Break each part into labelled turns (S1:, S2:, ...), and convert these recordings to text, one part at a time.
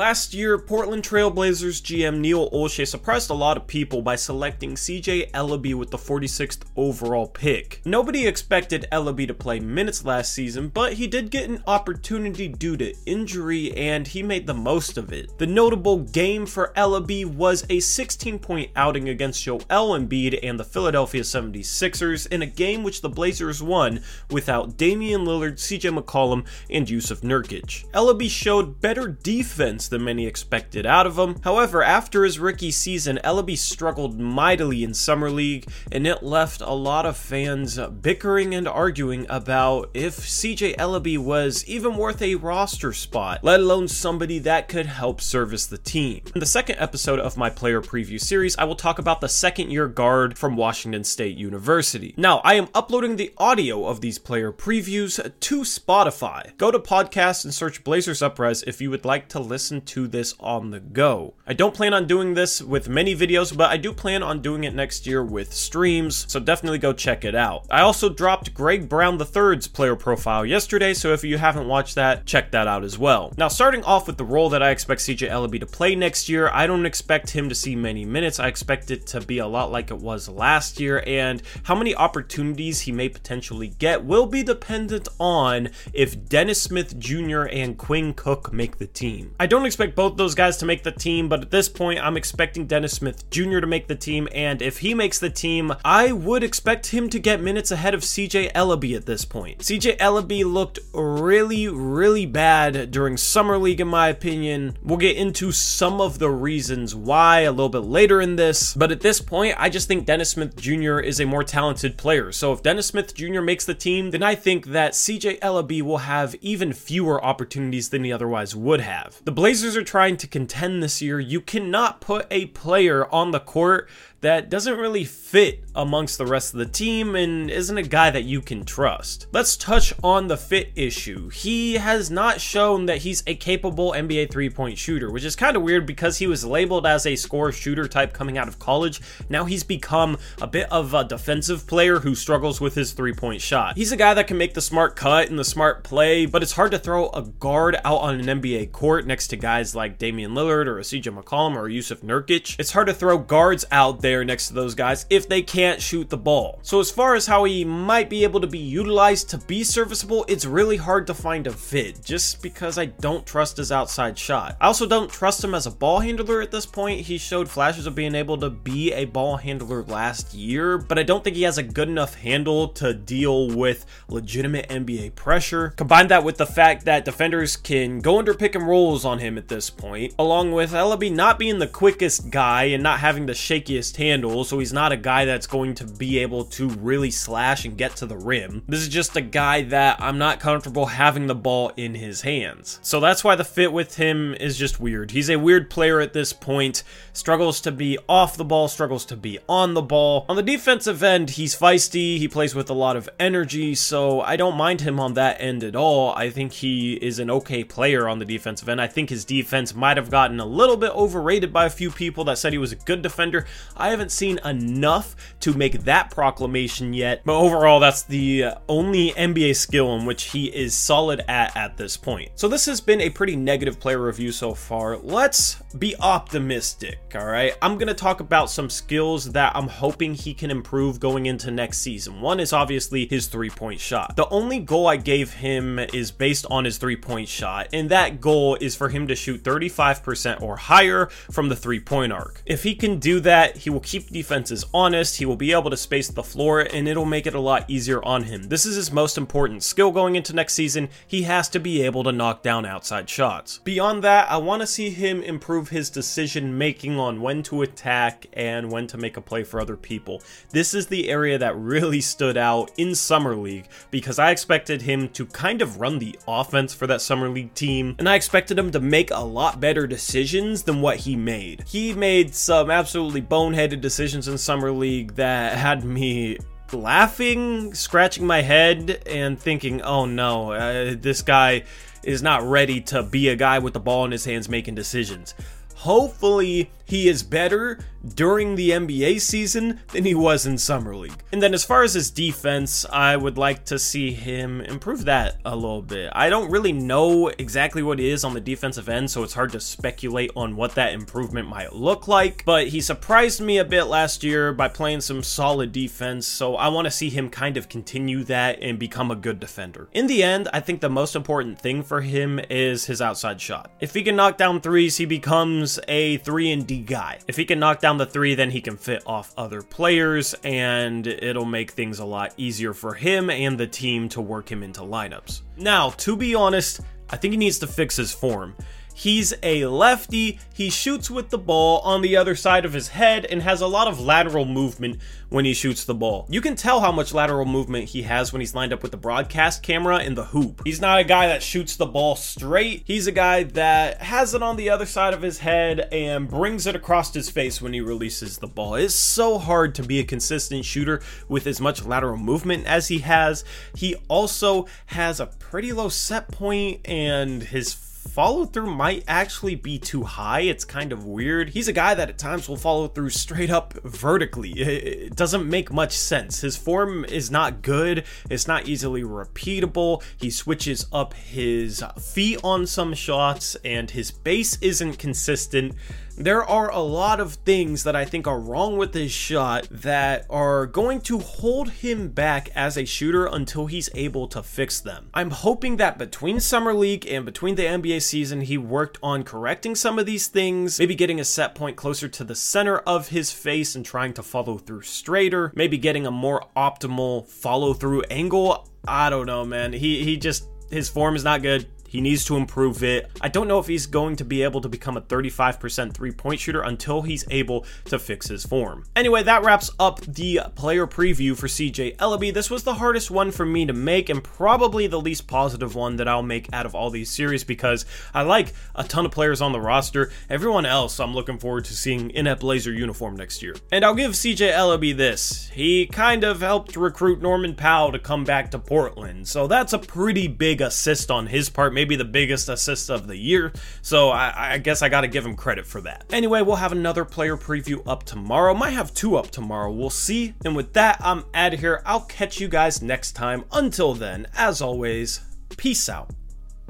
S1: Last year, Portland Trailblazers GM Neil Olshey surprised a lot of people by selecting CJ Elleby with the 46th overall pick. Nobody expected Elleby to play minutes last season, but he did get an opportunity due to injury and he made the most of it. The notable game for Elleby was a 16 point outing against Joel Embiid and the Philadelphia 76ers in a game which the Blazers won without Damian Lillard, CJ McCollum, and Yusuf Nurkic. Elleby showed better defense than many expected out of him. However, after his rookie season, Elleby struggled mightily in Summer League, and it left a lot of fans bickering and arguing about if CJ Elleby was even worth a roster spot, let alone somebody that could help service the team. In the second episode of my player preview series, I will talk about the second year guard from Washington State University. Now, I am uploading the audio of these player previews to Spotify. Go to podcast and search Blazers Upres if you would like to listen to this on the go. I don't plan on doing this with many videos, but I do plan on doing it next year with streams, so definitely go check it out. I also dropped Greg Brown III's player profile yesterday, so if you haven't watched that, check that out as well. Now, starting off with the role that I expect CJ Elleby to play next year, I don't expect him to see many minutes. I expect it to be a lot like it was last year, and how many opportunities he may potentially get will be dependent on if Dennis Smith Jr. and Quinn Cook make the team. I don't expect both those guys to make the team, but at this point, I'm expecting Dennis Smith Jr. to make the team, and if he makes the team, I would expect him to get minutes ahead of CJ Elleby at this point. CJ Elleby looked really, really bad during Summer League, in my opinion. We'll get into some of the reasons why a little bit later in this, but at this point, I just think Dennis Smith Jr. is a more talented player. So if Dennis Smith Jr. makes the team, then I think that CJ Elleby will have even fewer opportunities than he otherwise would have. The Blazers are trying to contend this year. You cannot put a player on the court that doesn't really fit amongst the rest of the team and isn't a guy that you can trust. Let's touch on the fit issue. He has not shown that he's a capable NBA three point shooter, which is kind of weird because he was labeled as a score shooter type coming out of college. Now he's become a bit of a defensive player who struggles with his three point shot. He's a guy that can make the smart cut and the smart play, but it's hard to throw a guard out on an NBA court next to guys like Damian Lillard or a CJ McCollum or Yusuf Nurkic. It's hard to throw guards out there there next to those guys if they can't shoot the ball. So, as far as how he might be able to be utilized to be serviceable, it's really hard to find a fit just because I don't trust his outside shot. I also don't trust him as a ball handler at this point. He showed flashes of being able to be a ball handler last year, but I don't think he has a good enough handle to deal with legitimate NBA pressure. Combine that with the fact that defenders can go under pick and rolls on him at this point, along with Elleby not being the quickest guy and not having the shakiest handle, so he's not a guy that's going to be able to really slash and get to the rim. This is just a guy that I'm not comfortable having the ball in his hands. So that's why the fit with him is just weird. He's a weird player at this point, struggles to be off the ball, struggles to be on the ball. On the defensive end, he's feisty, he plays with a lot of energy, so I don't mind him on that end at all. I think he is an okay player on the defensive end. I think his defense might have gotten a little bit overrated by a few people that said he was a good defender. I haven't seen enough to make that proclamation yet, but overall, that's the uh, only NBA skill in which he is solid at at this point. So, this has been a pretty negative player review so far. Let's be optimistic, all right? I'm going to talk about some skills that I'm hoping he can improve going into next season. One is obviously his three point shot. The only goal I gave him is based on his three point shot, and that goal is for him to shoot 35% or higher from the three point arc. If he can do that, he will will keep defenses honest, he will be able to space the floor, and it'll make it a lot easier on him. This is his most important skill going into next season. He has to be able to knock down outside shots. Beyond that, I want to see him improve his decision making on when to attack and when to make a play for other people. This is the area that really stood out in Summer League because I expected him to kind of run the offense for that Summer League team, and I expected him to make a lot better decisions than what he made. He made some absolutely bonehead decisions in Summer League that had me laughing, scratching my head, and thinking, oh no, uh, this guy is not ready to be a guy with the ball in his hands making decisions. hopefully he is better during the NBA season than he was in Summer League. And then as far as his defense, I would like to see him improve that a little bit. I don't really know exactly what it is on the defensive end, so it's hard to speculate on what that improvement might look like. But he surprised me a bit last year by playing some solid defense, so I want to see him kind of continue that and become a good defender. In the end, I think the most important thing for him is his outside shot. If he can knock down threes, he becomes a 3 and D guy. If he can knock down the three, then he can fit off other players, and it'll make things a lot easier for him and the team to work him into lineups. Now, to be honest, I think he needs to fix his form. He's a lefty. He shoots with the ball on the other side of his head and has a lot of lateral movement when he shoots the ball. You can tell how much lateral movement he has when he's lined up with the broadcast camera in the hoop. He's not a guy that shoots the ball straight. He's a guy that has it on the other side of his head and brings it across his face when he releases the ball. It's so hard to be a consistent shooter with as much lateral movement as he has. He also has a pretty low set point and his follow through might actually be too high. It's kind of weird. He's a guy that at times will follow through straight up vertically. It doesn't make much sense. His form is not good, it's not easily repeatable. He switches up his feet on some shots, and his base isn't consistent there are a lot of things that I think are wrong with his shot that are going to hold him back as a shooter until he's able to fix them. I'm hoping that between Summer League and between the NBA season, he worked on correcting some of these things, maybe getting a set point closer to the center of his face and trying to follow through straighter, maybe getting a more optimal follow through angle. I don't know, man. He he just his form is not good. He needs to improve it. I don't know if he's going to be able to become a 35% three point shooter until he's able to fix his form. Anyway, that wraps up the player preview for CJ Elleby. This was the hardest one for me to make and probably the least positive one that I'll make out of all these series because I like a ton of players on the roster. Everyone else I'm looking forward to seeing in a Blazer uniform next year. And I'll give CJ Elleby this. He kind of helped recruit Norman Powell to come back to Portland. So that's a pretty big assist on his part maybe the biggest assist of the year. So I, I guess I got to give him credit for that. Anyway, we'll have another player preview up tomorrow. Might have two up tomorrow. We'll see. And with that, I'm out of here. I'll catch you guys next time. Until then, as always, peace out.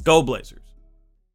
S1: Go Blazers.